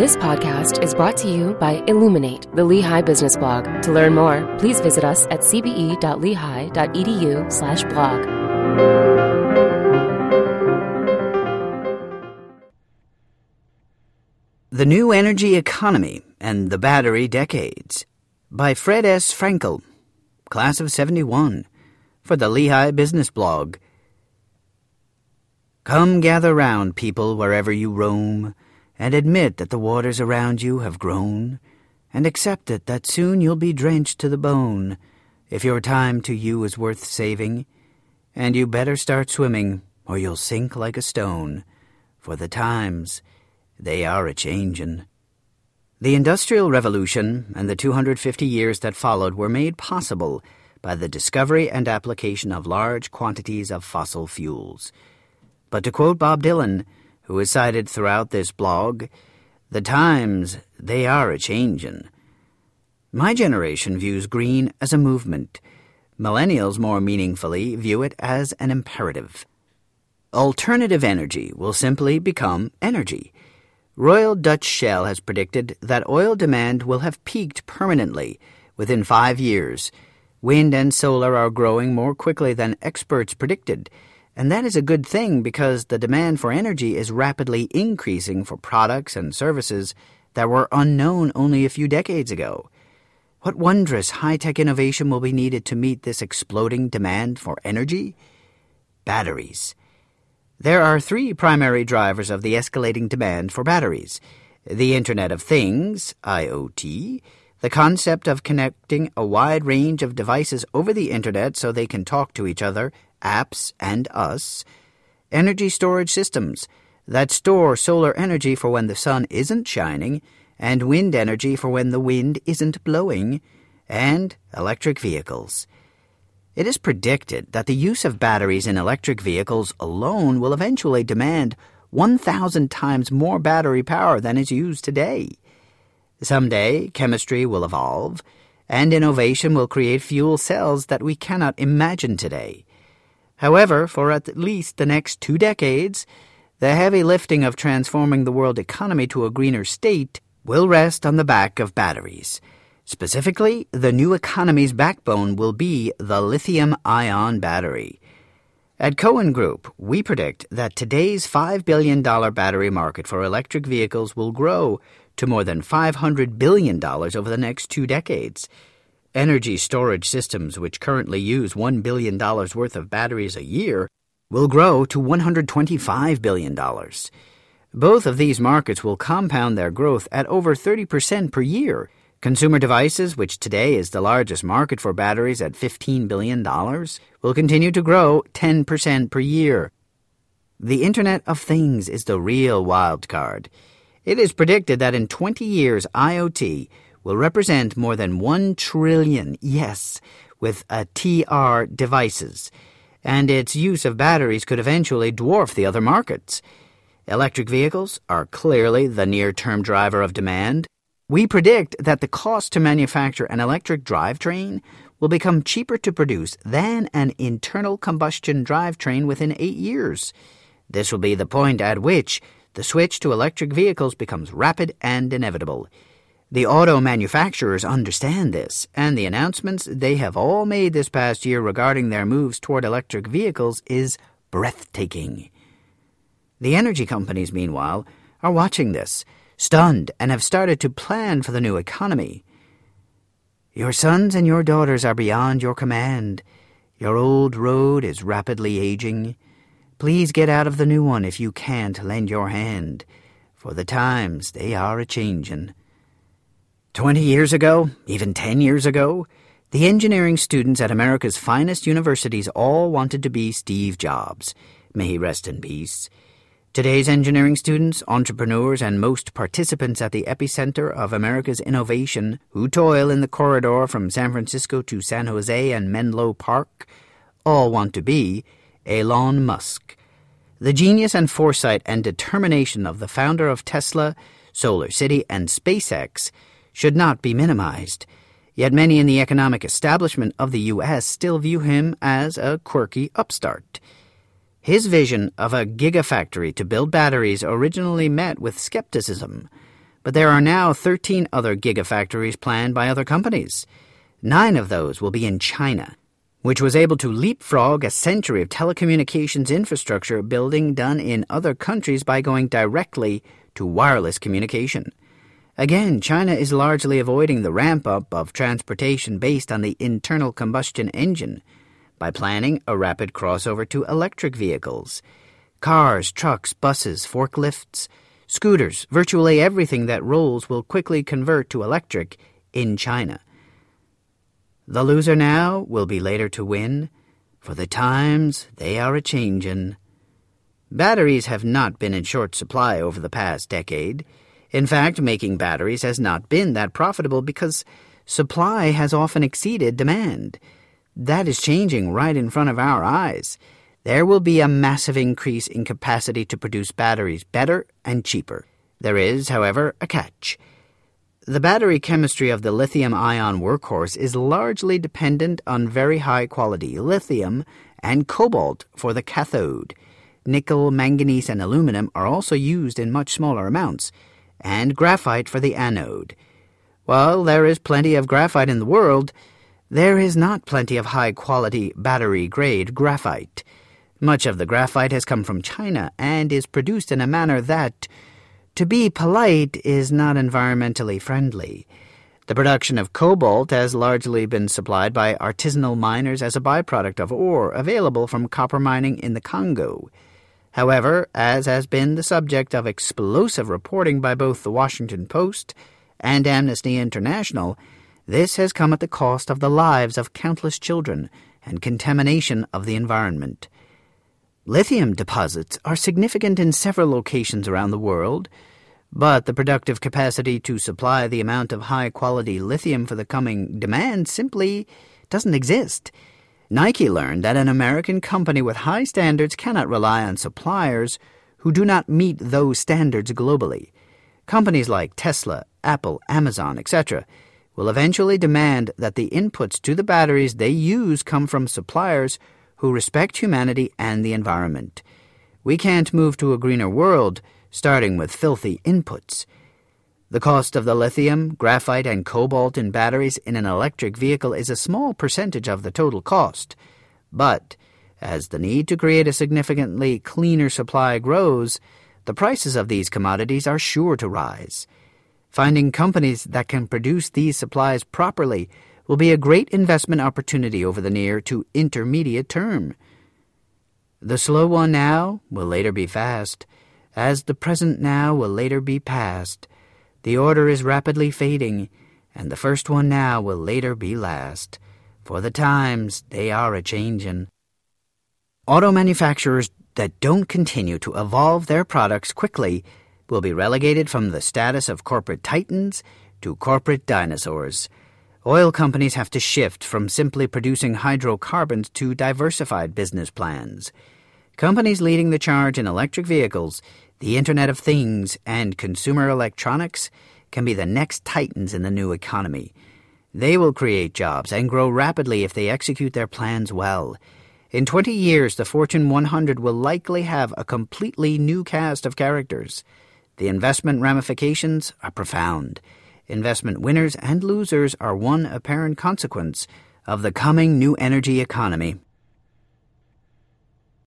This podcast is brought to you by Illuminate, the Lehigh Business Blog. To learn more, please visit us at cbe.lehigh.edu slash blog. The New Energy Economy and the Battery Decades by Fred S. Frankel, Class of 71, for the Lehigh Business Blog. Come gather round, people, wherever you roam and admit that the waters around you have grown, and accept it that soon you'll be drenched to the bone if your time to you is worth saving, and you better start swimming or you'll sink like a stone, for the times, they are a changin'. The Industrial Revolution and the 250 years that followed were made possible by the discovery and application of large quantities of fossil fuels. But to quote Bob Dylan, who is cited throughout this blog, the times, they are a changin'. My generation views green as a movement. Millennials more meaningfully view it as an imperative. Alternative energy will simply become energy. Royal Dutch Shell has predicted that oil demand will have peaked permanently within five years. Wind and solar are growing more quickly than experts predicted and that is a good thing because the demand for energy is rapidly increasing for products and services that were unknown only a few decades ago. What wondrous high tech innovation will be needed to meet this exploding demand for energy? Batteries. There are three primary drivers of the escalating demand for batteries the Internet of Things, IoT, the concept of connecting a wide range of devices over the Internet so they can talk to each other apps, and us, energy storage systems that store solar energy for when the sun isn't shining, and wind energy for when the wind isn't blowing, and electric vehicles. It is predicted that the use of batteries in electric vehicles alone will eventually demand 1,000 times more battery power than is used today. Someday, chemistry will evolve, and innovation will create fuel cells that we cannot imagine today. However, for at least the next two decades, the heavy lifting of transforming the world economy to a greener state will rest on the back of batteries. Specifically, the new economy's backbone will be the lithium ion battery. At Cohen Group, we predict that today's $5 billion battery market for electric vehicles will grow to more than $500 billion over the next two decades. Energy storage systems, which currently use $1 billion worth of batteries a year, will grow to $125 billion. Both of these markets will compound their growth at over 30% per year. Consumer devices, which today is the largest market for batteries at $15 billion, will continue to grow 10% per year. The Internet of Things is the real wild card. It is predicted that in 20 years, IoT will represent more than 1 trillion, yes, with uh, a TR devices, and its use of batteries could eventually dwarf the other markets. Electric vehicles are clearly the near term driver of demand. We predict that the cost to manufacture an electric drivetrain will become cheaper to produce than an internal combustion drivetrain within eight years. This will be the point at which the switch to electric vehicles becomes rapid and inevitable. The auto manufacturers understand this, and the announcements they have all made this past year regarding their moves toward electric vehicles is breathtaking. The energy companies, meanwhile, are watching this, stunned, and have started to plan for the new economy. Your sons and your daughters are beyond your command. Your old road is rapidly aging. Please get out of the new one if you can't lend your hand, for the times they are a changin'. Twenty years ago, even ten years ago, the engineering students at America's finest universities all wanted to be Steve Jobs. May he rest in peace. Today's engineering students, entrepreneurs, and most participants at the epicenter of America's innovation who toil in the corridor from San Francisco to San Jose and Menlo Park all want to be Elon Musk. The genius and foresight and determination of the founder of Tesla, Solar City, and SpaceX should not be minimized. Yet many in the economic establishment of the U.S. still view him as a quirky upstart. His vision of a gigafactory to build batteries originally met with skepticism, but there are now 13 other gigafactories planned by other companies. Nine of those will be in China, which was able to leapfrog a century of telecommunications infrastructure building done in other countries by going directly to wireless communication. Again, China is largely avoiding the ramp up of transportation based on the internal combustion engine by planning a rapid crossover to electric vehicles. Cars, trucks, buses, forklifts, scooters, virtually everything that rolls will quickly convert to electric in China. The loser now will be later to win, for the times they are a changin'. Batteries have not been in short supply over the past decade. In fact, making batteries has not been that profitable because supply has often exceeded demand. That is changing right in front of our eyes. There will be a massive increase in capacity to produce batteries better and cheaper. There is, however, a catch. The battery chemistry of the lithium ion workhorse is largely dependent on very high quality lithium and cobalt for the cathode. Nickel, manganese, and aluminum are also used in much smaller amounts, and graphite for the anode. While there is plenty of graphite in the world, there is not plenty of high quality battery grade graphite. Much of the graphite has come from China and is produced in a manner that to be polite is not environmentally friendly. The production of cobalt has largely been supplied by artisanal miners as a byproduct of ore available from copper mining in the Congo. However, as has been the subject of explosive reporting by both the Washington Post and Amnesty International, this has come at the cost of the lives of countless children and contamination of the environment. Lithium deposits are significant in several locations around the world, but the productive capacity to supply the amount of high quality lithium for the coming demand simply doesn't exist. Nike learned that an American company with high standards cannot rely on suppliers who do not meet those standards globally. Companies like Tesla, Apple, Amazon, etc., will eventually demand that the inputs to the batteries they use come from suppliers who respect humanity and the environment. We can't move to a greener world starting with filthy inputs. The cost of the lithium, graphite, and cobalt in batteries in an electric vehicle is a small percentage of the total cost. But as the need to create a significantly cleaner supply grows, the prices of these commodities are sure to rise. Finding companies that can produce these supplies properly will be a great investment opportunity over the near to intermediate term. The slow one now will later be fast as the present now will later be past. The order is rapidly fading, and the first one now will later be last. For the times, they are a changin'. Auto manufacturers that don't continue to evolve their products quickly will be relegated from the status of corporate titans to corporate dinosaurs. Oil companies have to shift from simply producing hydrocarbons to diversified business plans. Companies leading the charge in electric vehicles, the Internet of Things, and consumer electronics can be the next titans in the new economy. They will create jobs and grow rapidly if they execute their plans well. In 20 years, the Fortune 100 will likely have a completely new cast of characters. The investment ramifications are profound. Investment winners and losers are one apparent consequence of the coming new energy economy.